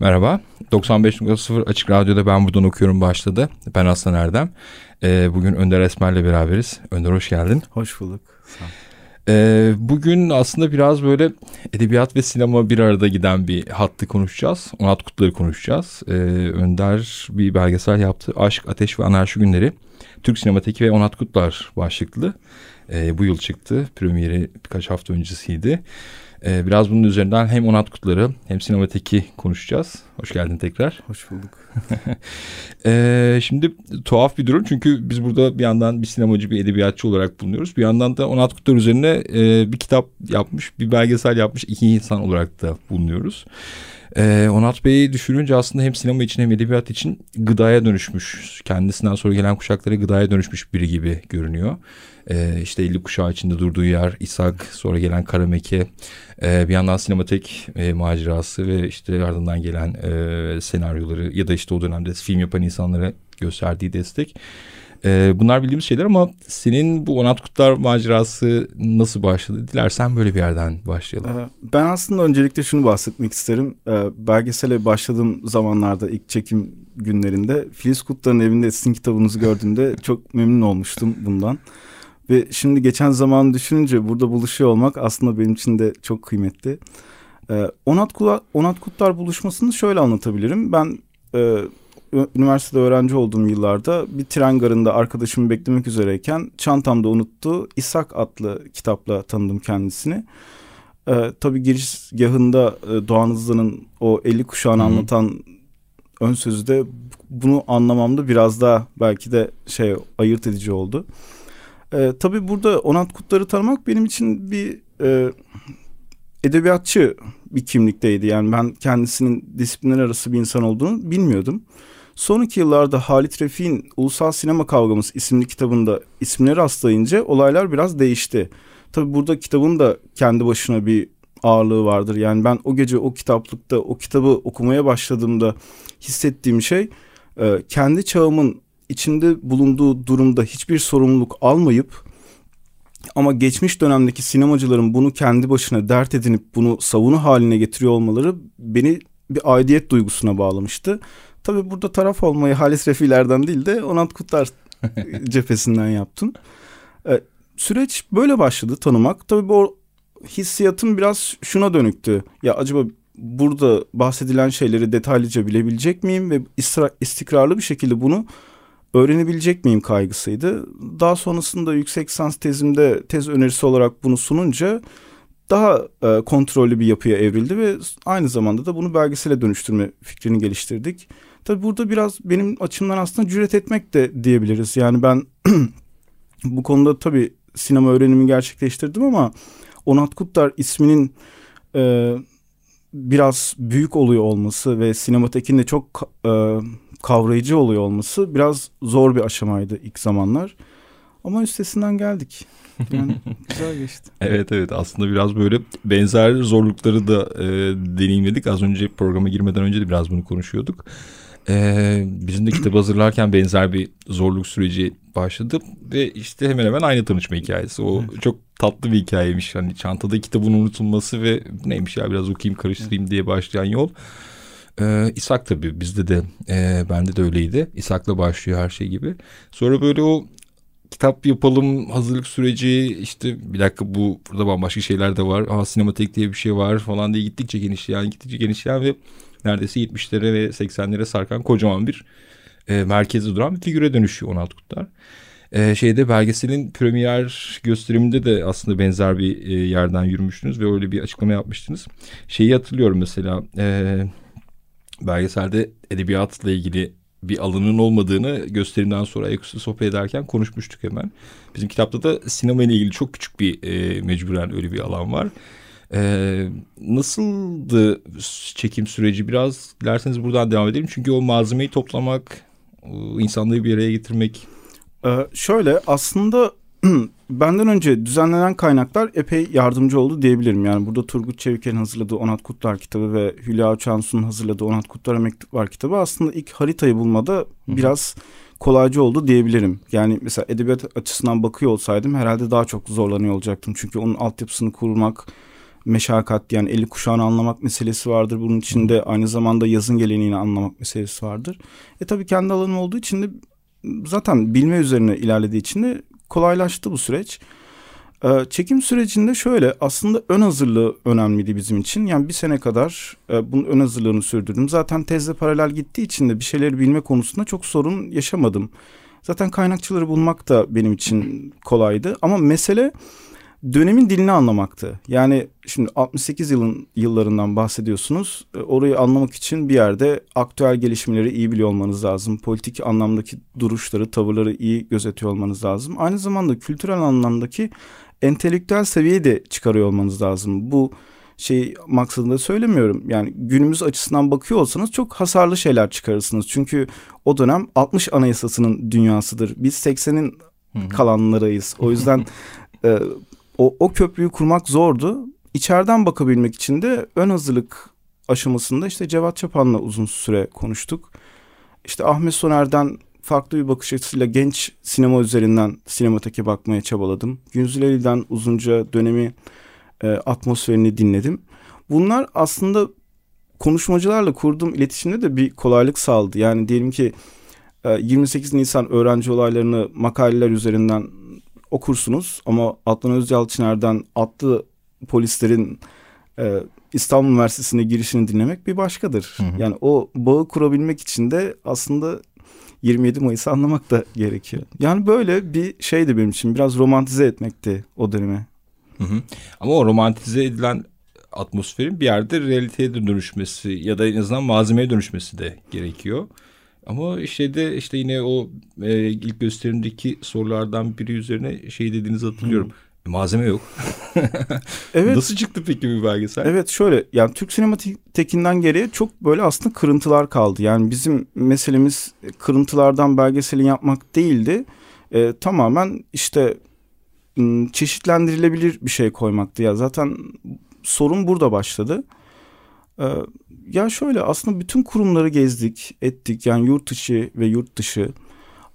Merhaba, 95.0 Açık Radyo'da Ben Buradan Okuyorum başladı. Ben Aslan Erdem. Ee, bugün Önder Esmer'le beraberiz. Önder hoş geldin. Hoş bulduk. Sağ ol. Ee, bugün aslında biraz böyle edebiyat ve sinema bir arada giden bir hattı konuşacağız. Onat Kutlu'yu konuşacağız. Ee, Önder bir belgesel yaptı. Aşk, Ateş ve Anarşi Günleri. Türk Sinemateki ve Onat Kutlar başlıklı. Ee, bu yıl çıktı. Premieri birkaç hafta öncesiydi. Ee, biraz bunun üzerinden hem Onat Kutları hem Sinemateki konuşacağız. Hoş geldin tekrar. Hoş bulduk. ee, şimdi tuhaf bir durum çünkü biz burada bir yandan bir sinemacı, bir edebiyatçı olarak bulunuyoruz. Bir yandan da Onat Kutlar üzerine e, bir kitap yapmış, bir belgesel yapmış iki insan olarak da bulunuyoruz. Ee, Onat Bey'i düşününce aslında hem sinema için hem edebiyat için gıdaya dönüşmüş. Kendisinden sonra gelen kuşaklara gıdaya dönüşmüş biri gibi görünüyor. Ee, işte 50 kuşağı içinde durduğu yer, İshak, sonra gelen Karameke, e, bir yandan sinematek e, macerası ve işte ardından gelen e, senaryoları ya da işte o dönemde film yapan insanlara gösterdiği destek. E, bunlar bildiğimiz şeyler ama senin bu Onat Kutlar macerası nasıl başladı? Dilersen böyle bir yerden başlayalım. Ee, ben aslında öncelikle şunu bahsetmek isterim. Belgesele başladığım zamanlarda ilk çekim günlerinde Filiz Kutlar'ın evinde sizin kitabınızı gördüğümde çok memnun olmuştum bundan. Ve şimdi geçen zaman düşününce burada buluşuyor olmak aslında benim için de çok kıymetli. Ee, Onat, Kutlar, Onat Kutlar buluşmasını şöyle anlatabilirim. Ben e, üniversitede öğrenci olduğum yıllarda bir tren garında arkadaşımı beklemek üzereyken çantamda unuttu. İshak adlı kitapla tanıdım kendisini. Ee, tabii girizgahında e, Doğan Hızlı'nın o 50 kuşağını Hı-hı. anlatan ön sözü de bunu anlamamda biraz daha belki de şey ayırt edici oldu. Ee, tabii burada Onat Kutlar'ı tanımak benim için bir e, edebiyatçı bir kimlikteydi. Yani ben kendisinin disiplinler arası bir insan olduğunu bilmiyordum. Sonraki yıllarda Halit Refik'in Ulusal Sinema Kavgamız isimli kitabında isimleri rastlayınca olaylar biraz değişti. Tabi burada kitabın da kendi başına bir ağırlığı vardır. Yani ben o gece o kitaplıkta o kitabı okumaya başladığımda hissettiğim şey e, kendi çağımın içinde bulunduğu durumda hiçbir sorumluluk almayıp ama geçmiş dönemdeki sinemacıların bunu kendi başına dert edinip bunu savunu haline getiriyor olmaları beni bir aidiyet duygusuna bağlamıştı. Tabii burada taraf olmayı Halis Refilerden değil de Onat Kutlar cephesinden yaptım. Ee, süreç böyle başladı tanımak. Tabii bu hissiyatım biraz şuna dönüktü. Ya acaba burada bahsedilen şeyleri detaylıca bilebilecek miyim ve istikrarlı bir şekilde bunu öğrenebilecek miyim kaygısıydı. Daha sonrasında yüksek lisans tezimde tez önerisi olarak bunu sununca daha e, kontrollü bir yapıya evrildi ve aynı zamanda da bunu belgesele dönüştürme fikrini geliştirdik. Tabii burada biraz benim açımdan aslında cüret etmek de diyebiliriz. Yani ben bu konuda tabii sinema öğrenimi gerçekleştirdim ama Onat Kutlar isminin e, biraz büyük oluyor olması ve sinematekin de çok e, kavrayıcı oluyor olması biraz zor bir aşamaydı ilk zamanlar. Ama üstesinden geldik. Yani güzel geçti. evet evet aslında biraz böyle benzer zorlukları da e, deneyimledik. Az önce programa girmeden önce de biraz bunu konuşuyorduk. Ee, bizim de kitabı hazırlarken benzer bir zorluk süreci başladı ve işte hemen hemen aynı tanışma hikayesi. O çok tatlı bir hikayeymiş. Hani çantada kitabın unutulması ve neymiş ya biraz okuyayım karıştırayım diye başlayan yol. Ee, İshak tabii bizde de e, bende de öyleydi. İshak'la başlıyor her şey gibi. Sonra böyle o kitap yapalım hazırlık süreci işte bir dakika bu burada bambaşka şeyler de var. Aa sinematik diye bir şey var falan diye gittikçe genişleyen gittikçe genişleyen ve neredeyse 70'lere ve 80'lere sarkan kocaman bir e, merkezde duran bir figüre dönüşüyor 16 Kutlar. E, şeyde belgeselin premier gösteriminde de aslında benzer bir e, yerden yürümüştünüz ve öyle bir açıklama yapmıştınız. Şeyi hatırlıyorum mesela e, belgeselde edebiyatla ilgili bir alanın olmadığını gösterimden sonra ayaküstü sohbet ederken konuşmuştuk hemen. Bizim kitapta da sinema ile ilgili çok küçük bir e, mecburen öyle bir alan var. E, nasıldı çekim süreci biraz dilerseniz buradan devam edelim. Çünkü o malzemeyi toplamak, insanlığı bir araya getirmek. Ee, şöyle aslında benden önce düzenlenen kaynaklar epey yardımcı oldu diyebilirim. Yani burada Turgut Çeviker'in hazırladığı Onat Kutlar kitabı ve Hülya Çansu'nun hazırladığı Onat Kutlar'a mektup var kitabı aslında ilk haritayı bulmada Hı. biraz kolaycı oldu diyebilirim. Yani mesela edebiyat açısından bakıyor olsaydım herhalde daha çok zorlanıyor olacaktım. Çünkü onun altyapısını kurmak meşakkat yani eli kuşağını anlamak meselesi vardır. Bunun içinde aynı zamanda yazın geleneğini anlamak meselesi vardır. E tabii kendi alanım olduğu için de zaten bilme üzerine ilerlediği için de kolaylaştı bu süreç. Ee, çekim sürecinde şöyle aslında ön hazırlığı önemliydi bizim için. Yani bir sene kadar e, bunun ön hazırlığını sürdürdüm. Zaten tezle paralel gittiği için de bir şeyleri bilme konusunda çok sorun yaşamadım. Zaten kaynakçıları bulmak da benim için kolaydı. Ama mesele dönemin dilini anlamaktı. Yani şimdi 68 yılın yıllarından bahsediyorsunuz. E, orayı anlamak için bir yerde aktüel gelişmeleri iyi biliyor olmanız lazım. Politik anlamdaki duruşları, tavırları iyi gözetiyor olmanız lazım. Aynı zamanda kültürel anlamdaki entelektüel seviyeyi de çıkarıyor olmanız lazım. Bu şey maksadında söylemiyorum. Yani günümüz açısından bakıyor olsanız çok hasarlı şeyler çıkarırsınız. Çünkü o dönem 60 anayasasının dünyasıdır. Biz 80'in kalanlarıyız. O yüzden e, o, o köprüyü kurmak zordu. İçeriden bakabilmek için de ön hazırlık aşamasında işte Cevat Çapan'la uzun süre konuştuk. İşte Ahmet Soner'den farklı bir bakış açısıyla genç sinema üzerinden sinemateke bakmaya çabaladım. Günzüleli'den uzunca dönemi e, atmosferini dinledim. Bunlar aslında konuşmacılarla kurduğum iletişimde de bir kolaylık sağladı. Yani diyelim ki 28 e, Nisan öğrenci olaylarını makaleler üzerinden okursunuz ama Adnan Özyalçıner'den atlı polislerin e, İstanbul Üniversitesi'ne girişini dinlemek bir başkadır. Hı hı. Yani o bağı kurabilmek için de aslında 27 Mayıs'ı anlamak da gerekiyor. Yani böyle bir şeydi benim için biraz romantize etmekti o dönemi. Hı hı. Ama o romantize edilen atmosferin bir yerde realiteye dönüşmesi ya da en azından malzemeye dönüşmesi de gerekiyor. Ama şeyde işte yine o e, ilk gösterimdeki sorulardan biri üzerine şey dediğinizi hatırlıyorum. Hmm. Malzeme yok. evet. Nasıl çıktı peki bir belgesel? Evet şöyle yani Türk sinematikinden geriye çok böyle aslında kırıntılar kaldı. Yani bizim meselemiz kırıntılardan belgeselin yapmak değildi. E, tamamen işte çeşitlendirilebilir bir şey koymaktı. Ya zaten sorun burada başladı. E, ya şöyle aslında bütün kurumları gezdik, ettik yani yurt içi ve yurt dışı.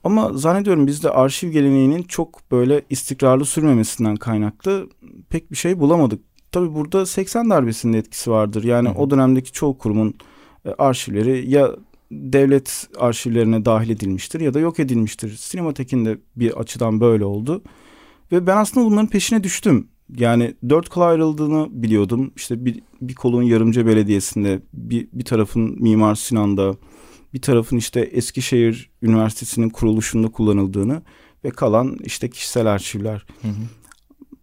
Ama zannediyorum bizde arşiv geleneğinin çok böyle istikrarlı sürmemesinden kaynaklı pek bir şey bulamadık. Tabii burada 80 darbesinin etkisi vardır. Yani Hı. o dönemdeki çoğu kurumun e, arşivleri ya devlet arşivlerine dahil edilmiştir ya da yok edilmiştir. Sinematekin de bir açıdan böyle oldu. Ve ben aslında bunların peşine düştüm. Yani dört kol ayrıldığını biliyordum. İşte bir, bir kolun Yarımca Belediyesi'nde, bir, bir tarafın Mimar Sinan'da, bir tarafın işte Eskişehir Üniversitesi'nin kuruluşunda kullanıldığını ve kalan işte kişisel arşivler. Hı hı.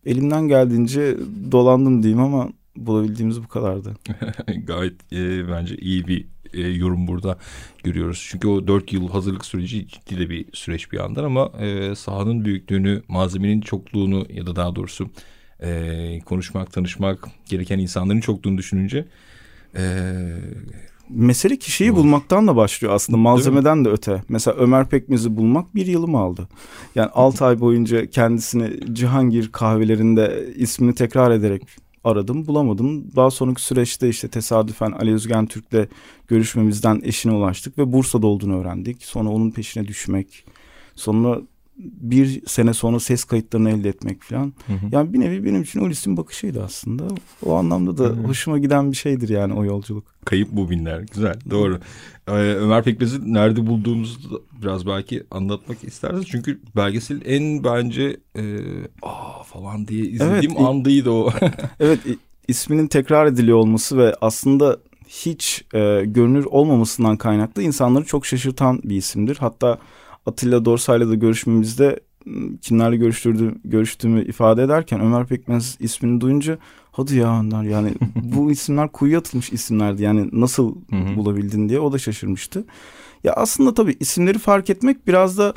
Elimden geldiğince dolandım diyeyim ama bulabildiğimiz bu kadardı. Gayet e, bence iyi bir e, yorum burada görüyoruz. Çünkü o dört yıl hazırlık süreci ciddi de bir süreç bir yandan ama e, sahanın büyüklüğünü, malzemenin çokluğunu ya da daha doğrusu e, konuşmak, tanışmak gereken insanların çokluğunu düşününce... E, Mesele kişiyi bulmaktan da başlıyor aslında malzemeden de öte. Mesela Ömer Pekmez'i bulmak bir yılımı aldı. Yani altı ay boyunca kendisini Cihangir kahvelerinde ismini tekrar ederek aradım bulamadım. Daha sonraki süreçte işte tesadüfen Ali Özgen Türk'le görüşmemizden eşine ulaştık ve Bursa'da olduğunu öğrendik. Sonra onun peşine düşmek. Sonra bir sene sonra ses kayıtlarını elde etmek falan. Hı hı. Yani bir nevi benim için Ulis'in bakışıydı aslında. O anlamda da hı hı. hoşuma giden bir şeydir yani o yolculuk. Kayıp bu binler. Güzel. Doğru. Ee, Ömer Pekmez'i nerede bulduğumuzu biraz belki anlatmak istersiniz. Çünkü belgesel en bence e, aa falan diye izlediğim evet, andıydı o. evet isminin tekrar ediliyor olması ve aslında hiç e, görünür olmamasından kaynaklı insanları çok şaşırtan bir isimdir. Hatta Atilla Dorsay'la da görüşmemizde ıı, kimlerle görüştürdü, görüştüğümü ifade ederken Ömer Pekmez ismini duyunca hadi ya onlar yani bu isimler kuyuya atılmış isimlerdi yani nasıl bulabildin diye o da şaşırmıştı. Ya aslında tabii isimleri fark etmek biraz da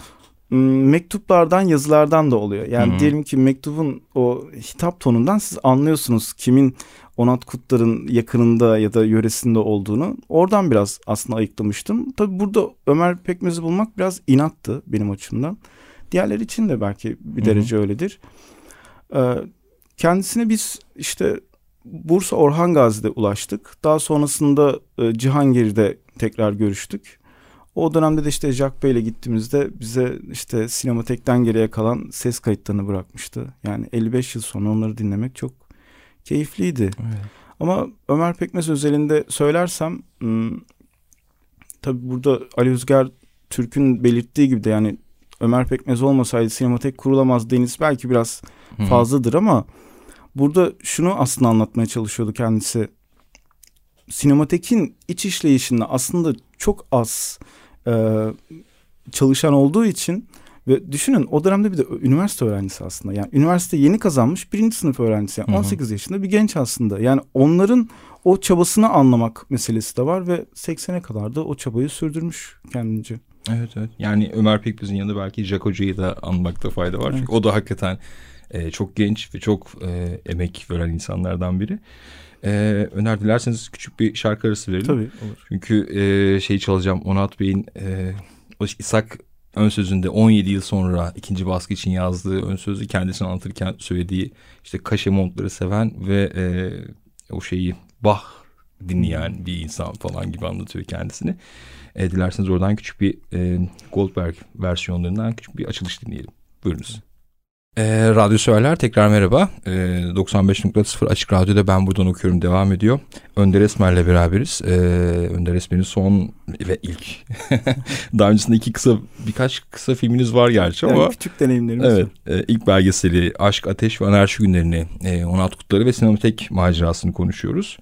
mektuplardan yazılardan da oluyor. Yani Hı-hı. diyelim ki mektubun o hitap tonundan siz anlıyorsunuz kimin Onat Kutlar'ın yakınında ya da yöresinde olduğunu. Oradan biraz aslında ayıklamıştım. Tabii burada Ömer Pekmez'i bulmak biraz inattı benim açımdan. Diğerleri için de belki bir derece Hı-hı. öyledir. Ee, kendisine biz işte Bursa Orhan Gazi'de ulaştık. Daha sonrasında e, Cihangir'de tekrar görüştük. O dönemde de işte Jack Bey ile gittiğimizde bize işte sinematekten geriye kalan ses kayıtlarını bırakmıştı. Yani 55 yıl sonra onları dinlemek çok keyifliydi. Evet. Ama Ömer Pekmez özelinde söylersem tabi burada Ali Özger Türk'ün belirttiği gibi de yani Ömer Pekmez olmasaydı sinematek kurulamaz deniz belki biraz fazladır ama burada şunu aslında anlatmaya çalışıyordu kendisi. Sinematekin iç işleyişinde aslında çok az e, çalışan olduğu için ve düşünün o dönemde bir de üniversite öğrencisi aslında. Yani üniversite yeni kazanmış birinci sınıf öğrencisi. Yani 18 yaşında bir genç aslında. Yani onların o çabasını anlamak meselesi de var ve 80'e kadar da o çabayı sürdürmüş kendince. Evet evet. Yani Ömer Pekmez'in yanında belki Jack Hoca'yı da anmakta fayda var. Evet. Çünkü o da hakikaten e, çok genç ve çok e, emek veren insanlardan biri. E, öner dilerseniz küçük bir şarkı arası verelim. Tabii olur. Çünkü e, şeyi çalacağım Onat Bey'in e, o İshak ön sözünde 17 yıl sonra ikinci baskı için yazdığı ön sözü kendisini anlatırken söylediği işte kaşe montları seven ve e, o şeyi bah dinleyen bir insan falan gibi anlatıyor kendisini. E, dilerseniz oradan küçük bir e, Goldberg versiyonlarından küçük bir açılış dinleyelim. Buyurunuz. E, radyo söyler tekrar merhaba. E, 95.0 Açık Radyo'da ben buradan okuyorum devam ediyor. Önder Esmer'le beraberiz. E, Önder Esmer'in son ve ilk. Daha öncesinde iki kısa birkaç kısa filminiz var gerçi yani ama. Küçük deneyimlerimiz Evet. E, ilk belgeseli Aşk, Ateş ve Anarşi Günlerini, e, Onat Kutları ve Sinematek macerasını konuşuyoruz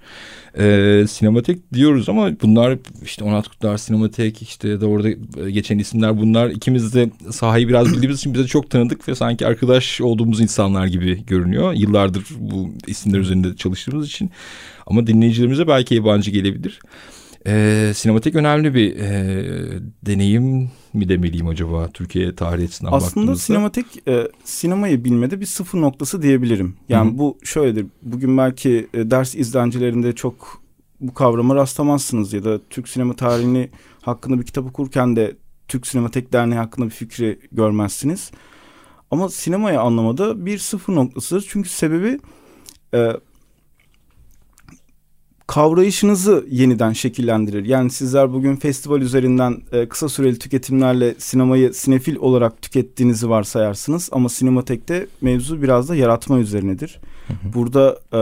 e, sinematek diyoruz ama bunlar işte Onat Kutlar, sinematek işte ya da orada geçen isimler bunlar ikimiz de sahayı biraz bildiğimiz için bize çok tanıdık ve sanki arkadaş olduğumuz insanlar gibi görünüyor. Yıllardır bu isimler üzerinde çalıştığımız için ama dinleyicilerimize belki yabancı gelebilir. E, sinematik önemli bir e, deneyim mi demeliyim acaba Türkiye tarihi açısından Aslında baktığımızda? sinematik e, sinemayı bilmede bir sıfır noktası diyebilirim. Yani Hı-hı. bu şöyledir. Bugün belki e, ders izlencilerinde çok bu kavrama rastlamazsınız ya da Türk sinema tarihini hakkında bir kitap okurken de Türk Sinematek Derneği hakkında bir fikri görmezsiniz. Ama sinemayı anlamada bir sıfır noktasıdır. Çünkü sebebi e, kavrayışınızı yeniden şekillendirir. Yani sizler bugün festival üzerinden e, kısa süreli tüketimlerle sinemayı sinefil olarak tükettiğinizi varsayarsınız. Ama sinematekte mevzu biraz da yaratma üzerinedir. Burada e,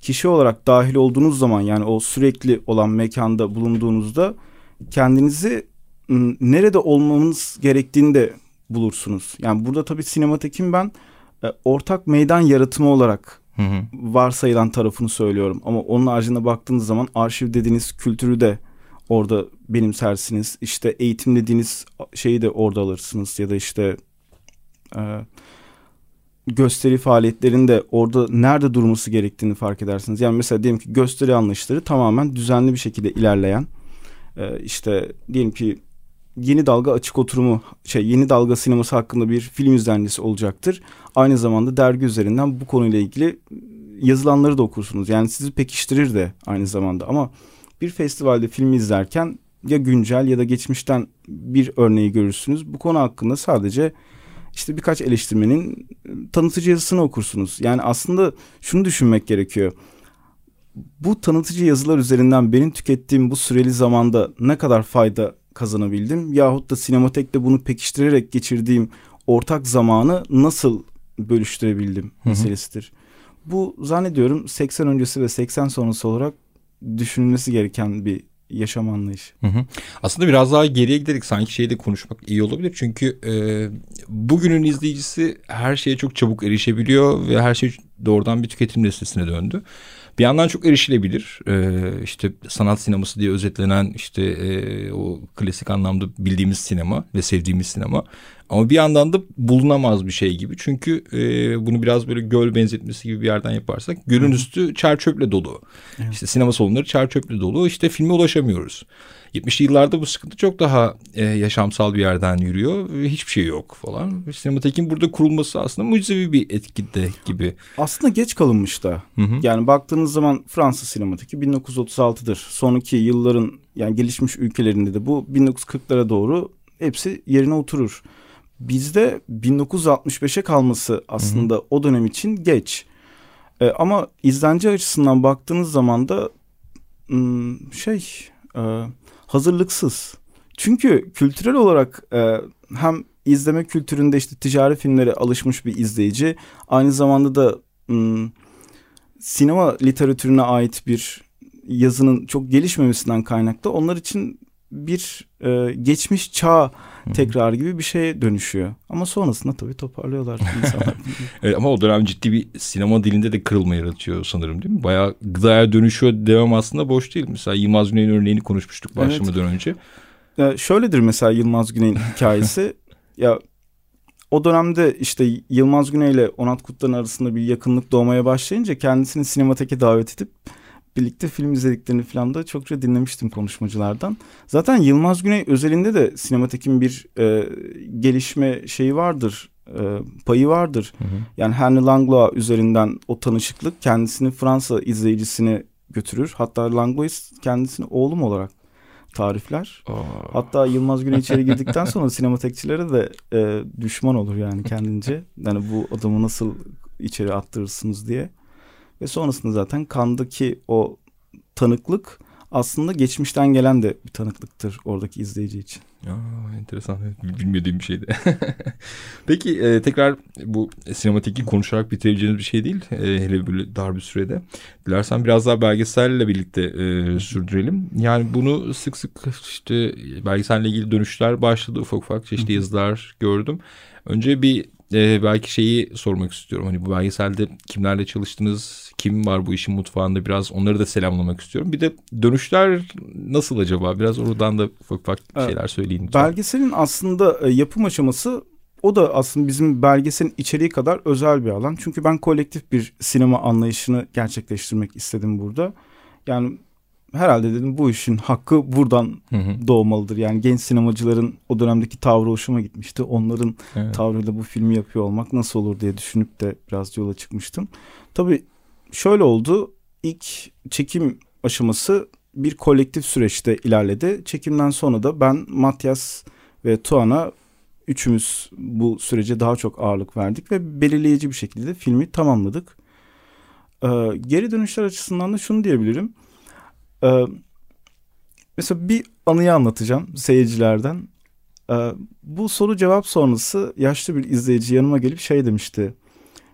kişi olarak dahil olduğunuz zaman yani o sürekli olan mekanda bulunduğunuzda kendinizi nerede olmamız gerektiğini de bulursunuz. Yani burada tabii sinematekin ben e, ortak meydan yaratımı olarak hı hı. varsayılan tarafını söylüyorum. Ama onun haricinde baktığınız zaman arşiv dediğiniz kültürü de orada benimsersiniz. İşte eğitim dediğiniz şeyi de orada alırsınız ya da işte e, gösteri faaliyetlerinin de orada nerede durması gerektiğini fark edersiniz. Yani mesela diyelim ki gösteri anlayışları tamamen düzenli bir şekilde ilerleyen e, işte diyelim ki yeni dalga açık oturumu şey yeni dalga sineması hakkında bir film izlencesi olacaktır. Aynı zamanda dergi üzerinden bu konuyla ilgili yazılanları da okursunuz. Yani sizi pekiştirir de aynı zamanda ama bir festivalde filmi izlerken ya güncel ya da geçmişten bir örneği görürsünüz. Bu konu hakkında sadece işte birkaç eleştirmenin tanıtıcı yazısını okursunuz. Yani aslında şunu düşünmek gerekiyor. Bu tanıtıcı yazılar üzerinden benim tükettiğim bu süreli zamanda ne kadar fayda kazanabildim yahut da sinematekte bunu pekiştirerek geçirdiğim ortak zamanı nasıl bölüştürebildim Hı-hı. meselesidir. Bu zannediyorum 80 öncesi ve 80 sonrası olarak düşünülmesi gereken bir yaşam anlayışı. Hı hı. Aslında biraz daha geriye giderek sanki şeyde konuşmak iyi olabilir. Çünkü e, bugünün izleyicisi her şeye çok çabuk erişebiliyor ve her şey doğrudan bir tüketim listesine döndü. Bir yandan çok erişilebilir. Ee, işte sanat sineması diye özetlenen işte e, o klasik anlamda bildiğimiz sinema ve sevdiğimiz sinema. Ama bir yandan da bulunamaz bir şey gibi. Çünkü e, bunu biraz böyle göl benzetmesi gibi bir yerden yaparsak gölün üstü çer çöple dolu. Evet. İşte sinema salonları çer çöple dolu. İşte filme ulaşamıyoruz. 70'li yıllarda bu sıkıntı çok daha e, yaşamsal bir yerden yürüyor. Hiçbir şey yok falan. Sinematekin burada kurulması aslında mucizevi bir etkide gibi. Aslında geç kalınmış da. Hı hı. Yani baktığınız zaman Fransız sinemateki 1936'dır. Sonraki yılların yani gelişmiş ülkelerinde de bu 1940'lara doğru hepsi yerine oturur. Bizde 1965'e kalması aslında hı hı. o dönem için geç. Ee, ama izlenci açısından baktığınız zaman da şey e, hazırlıksız. Çünkü kültürel olarak e, hem izleme kültüründe işte ticari filmlere alışmış bir izleyici aynı zamanda da m, sinema literatürüne ait bir yazının çok gelişmemesinden kaynaklı onlar için bir e, geçmiş çağ tekrar gibi bir şeye dönüşüyor. Ama sonrasında tabii toparlıyorlar insanlar. evet, ama o dönem ciddi bir sinema dilinde de kırılma yaratıyor sanırım değil mi? Bayağı gıdaya dönüşüyor devam aslında boş değil. Mesela Yılmaz Güney'in örneğini konuşmuştuk başlamadan evet. önce. Ya şöyledir mesela Yılmaz Güney'in hikayesi. ya o dönemde işte Yılmaz Güney ile Onat Kutlar'ın arasında bir yakınlık doğmaya başlayınca kendisini sinemateke davet edip birlikte film izlediklerini falan da çokça dinlemiştim konuşmacılardan. Zaten Yılmaz Güney özelinde de sinematekin bir e, gelişme şeyi vardır, e, payı vardır. Hı hı. Yani Henry Langlois üzerinden o tanışıklık kendisini Fransa izleyicisine götürür. Hatta Langlois kendisini oğlum olarak tarifler. Aa. Hatta Yılmaz Güney içeri girdikten sonra sinematekçilere de e, düşman olur yani kendince. Yani bu adamı nasıl içeri attırırsınız diye. Ve sonrasında zaten kandaki o tanıklık aslında geçmişten gelen de bir tanıklıktır oradaki izleyici için. Aa, enteresan. Bilmediğim bir şeydi. Peki e, tekrar bu sinematiki konuşarak bitirebileceğiniz bir şey değil. E, hele böyle dar bir sürede. Dilersen biraz daha belgeselle birlikte e, sürdürelim. Yani bunu sık sık işte belgeselle ilgili dönüşler başladı. Ufak ufak çeşitli yazılar gördüm. Önce bir e, belki şeyi sormak istiyorum. Hani bu belgeselde kimlerle çalıştınız? Kim var bu işin mutfağında? Biraz onları da selamlamak istiyorum. Bir de dönüşler nasıl acaba? Biraz oradan da ufak ufak şeyler söyleyin. Lütfen. Belgeselin aslında e, yapım aşaması o da aslında bizim belgeselin içeriği kadar özel bir alan. Çünkü ben kolektif bir sinema anlayışını gerçekleştirmek istedim burada. Yani herhalde dedim bu işin hakkı buradan hı hı. doğmalıdır. Yani genç sinemacıların o dönemdeki tavrı hoşuma gitmişti. Onların evet. tavrıyla bu filmi yapıyor olmak nasıl olur diye düşünüp de biraz yola çıkmıştım. Tabii şöyle oldu. İlk çekim aşaması bir kolektif süreçte ilerledi. Çekimden sonra da ben, Matyas ve Tuana üçümüz bu sürece daha çok ağırlık verdik ve belirleyici bir şekilde filmi tamamladık. Ee, geri dönüşler açısından da şunu diyebilirim. Ee, mesela bir anıyı anlatacağım seyircilerden. Ee, bu soru cevap sonrası yaşlı bir izleyici yanıma gelip şey demişti.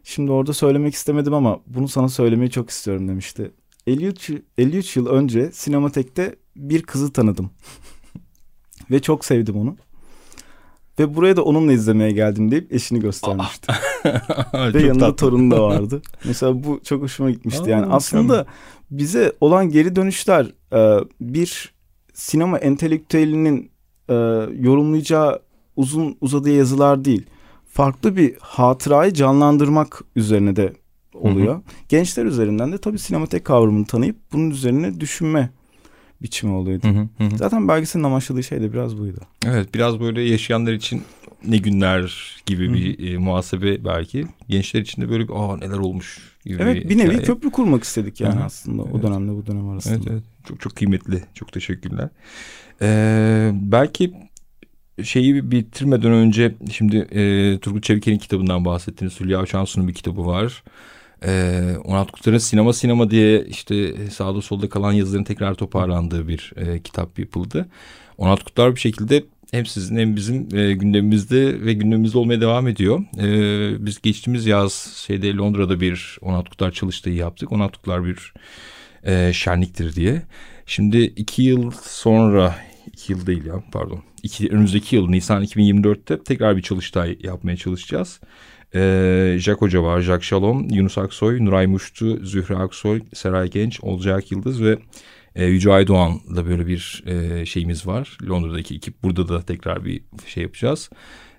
Şimdi orada söylemek istemedim ama bunu sana söylemeyi çok istiyorum demişti. 53, 53 yıl önce sinematekte bir kızı tanıdım. Ve çok sevdim onu. Ve buraya da onunla izlemeye geldim deyip eşini göstermişti. Ve yanında tatlı. torunu da vardı. Mesela bu çok hoşuma gitmişti. Aa, yani aslında bize olan geri dönüşler e, bir sinema entelektüelinin e, yorumlayacağı uzun uzadığı yazılar değil. Farklı bir hatırayı canlandırmak üzerine de oluyor. Hı hı. Gençler üzerinden de tabii sinematek kavramını tanıyıp bunun üzerine düşünme biçimi oluyordu. Hı hı hı. Zaten belgeselin amaçladığı şey de biraz buydu. Evet biraz böyle yaşayanlar için ne günler gibi hı. bir e, muhasebe belki. Gençler için de böyle bir aa neler olmuş gibi Evet bir, bir nevi hikaye. köprü kurmak istedik yani hı. aslında evet. o dönemle bu dönem arasında. Evet, evet. Çok çok kıymetli. Çok teşekkürler. Ee, belki şeyi bitirmeden önce şimdi e, Turgut Çeviker'in kitabından bahsettiniz. Hülya Avşansu'nun bir kitabı var. Ee, Onat Kurtar'ın sinema sinema diye işte sağda solda kalan yazıların tekrar toparlandığı bir e, kitap yapıldı. Onat Kurtar bir şekilde hem sizin hem bizim e, gündemimizde ve gündemimizde olmaya devam ediyor. E, biz geçtiğimiz yaz şeyde Londra'da bir Onat Kurtar çalıştığı yaptık. Onat Kurtar bir e, şenliktir diye. Şimdi iki yıl sonra, iki yıl değil ya pardon. İki, önümüzdeki yıl Nisan 2024'te tekrar bir çalıştay yapmaya çalışacağız. Ee, Jack Hoca var, Jack Shalom, Yunus Aksoy, Nuray Muştu, Zühre Aksoy, Seray Genç, Olcay Yıldız ve E, Yüce Aydoğan'la böyle bir e, şeyimiz var. Londra'daki ekip burada da tekrar bir şey yapacağız.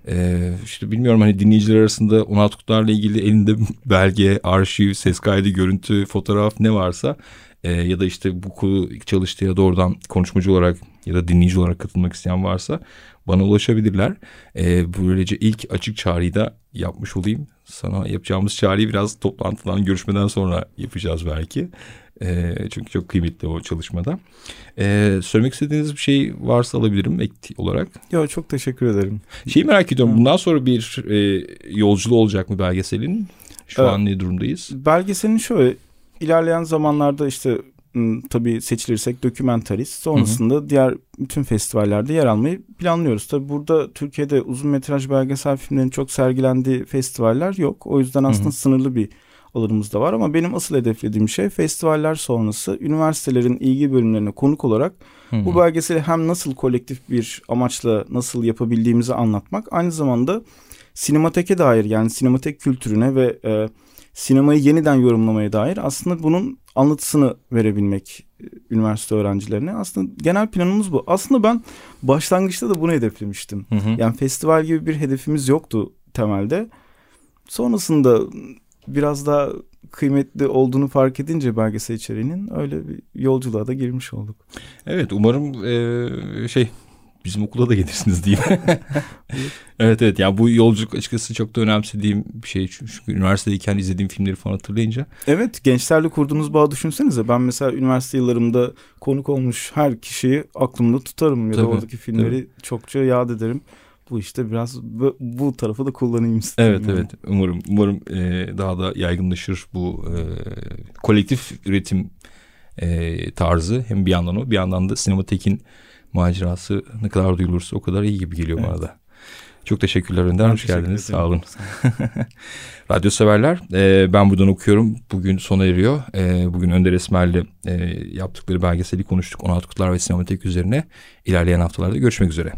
Ee, işte bilmiyorum hani dinleyiciler arasında 16 kutularla ilgili elinde belge, arşiv, ses kaydı, görüntü, fotoğraf ne varsa e, ya da işte bu çalıştığı ya doğrudan konuşmacı olarak ya da dinleyici olarak katılmak isteyen varsa bana ulaşabilirler. E, böylece ilk açık çağrıyı da yapmış olayım. Sana yapacağımız çağrıyı biraz toplantıdan, görüşmeden sonra yapacağız belki. E, çünkü çok kıymetli o çalışmada. E, söylemek istediğiniz bir şey varsa alabilirim ek olarak. Ya çok teşekkür ederim. Şeyi merak ediyorum. Bundan sonra bir e, yolculuğu olacak mı belgeselin? Şu evet. an ne durumdayız? Belgeselin şöyle ilerleyen zamanlarda işte tabii seçilirsek dokümentarist. Sonrasında hı hı. diğer bütün festivallerde yer almayı planlıyoruz. Tabii burada Türkiye'de uzun metraj belgesel filmlerin çok sergilendiği festivaller yok. O yüzden aslında hı hı. sınırlı bir alanımız da var ama benim asıl hedeflediğim şey festivaller sonrası üniversitelerin ilgi bölümlerine konuk olarak hı hı. bu belgeseli hem nasıl kolektif bir amaçla nasıl yapabildiğimizi anlatmak aynı zamanda sinemateke dair yani sinematek kültürüne ve e, sinemayı yeniden yorumlamaya dair aslında bunun anlatısını verebilmek e, üniversite öğrencilerine. Aslında genel planımız bu. Aslında ben başlangıçta da bunu hedeflemiştim. Hı hı. Yani festival gibi bir hedefimiz yoktu temelde. Sonrasında biraz daha kıymetli olduğunu fark edince belgesel içeriğinin öyle bir yolculuğa da girmiş olduk. Evet umarım e, şey bizim okula da gelirsiniz diyeyim. evet evet yani bu yolculuk açıkçası çok da önemsediğim bir şey. Çünkü üniversitedeyken izlediğim filmleri falan hatırlayınca. Evet gençlerle kurduğunuz bağ düşünsenize. Ben mesela üniversite yıllarımda konuk olmuş her kişiyi aklımda tutarım. Ya tabii, da oradaki filmleri tabii. çokça yad ederim. Bu işte biraz bu, bu tarafı da kullanayım istedim. Evet yani. evet umarım umarım e, daha da yaygınlaşır bu e, kolektif üretim e, tarzı. Hem bir yandan o bir yandan da sinematekin macerası ne kadar duyulursa o kadar iyi gibi geliyor evet. bana da. Çok teşekkürler Önder. Hoş geldiniz. Sağ olun. Radyo severler. E, ben buradan okuyorum. Bugün sona eriyor. E, bugün Önder Esmer'le e, yaptıkları belgeseli konuştuk. 16 Kutlar ve Sinematek üzerine. İlerleyen haftalarda görüşmek üzere.